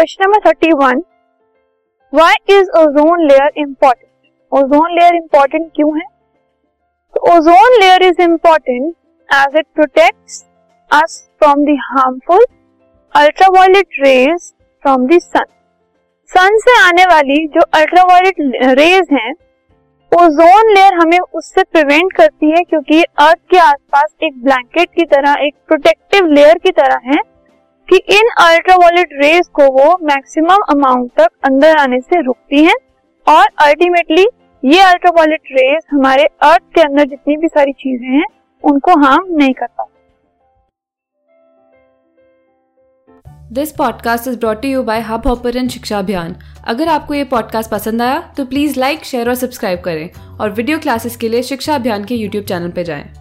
Question number thirty one why is ozone layer important ozone layer important क्यों है? Ozone layer is important as it protects us from the harmful ultraviolet rays from the sun sun से आने वाली जो ultraviolet rays हैं ozone layer हमें उससे prevent करती है क्योंकि अर्थ के आसपास एक ब्लैंकेट की तरह, एक प्रोटेक्टिव लेयर की तरह है कि इन अल्ट्रावायलेट रेस को वो मैक्सिमम अमाउंट तक अंदर आने से रुकती हैं और अल्टीमेटली ये अल्ट्रावायलेट रेस हमारे अर्थ के अंदर जितनी भी सारी चीज़ें हैं, उनको हार्म नहीं कर पाती this podcast is brought you by Hubhopper शिक्षा अभियान अगर आपको ये पॉडकास्ट पसंद आया तो प्लीज़ लाइक शेयर और सब्सक्राइब करें और वीडियो क्लासेस के लिए शिक्षा अभियान के यूट्यूब चैनल पर जाएँ।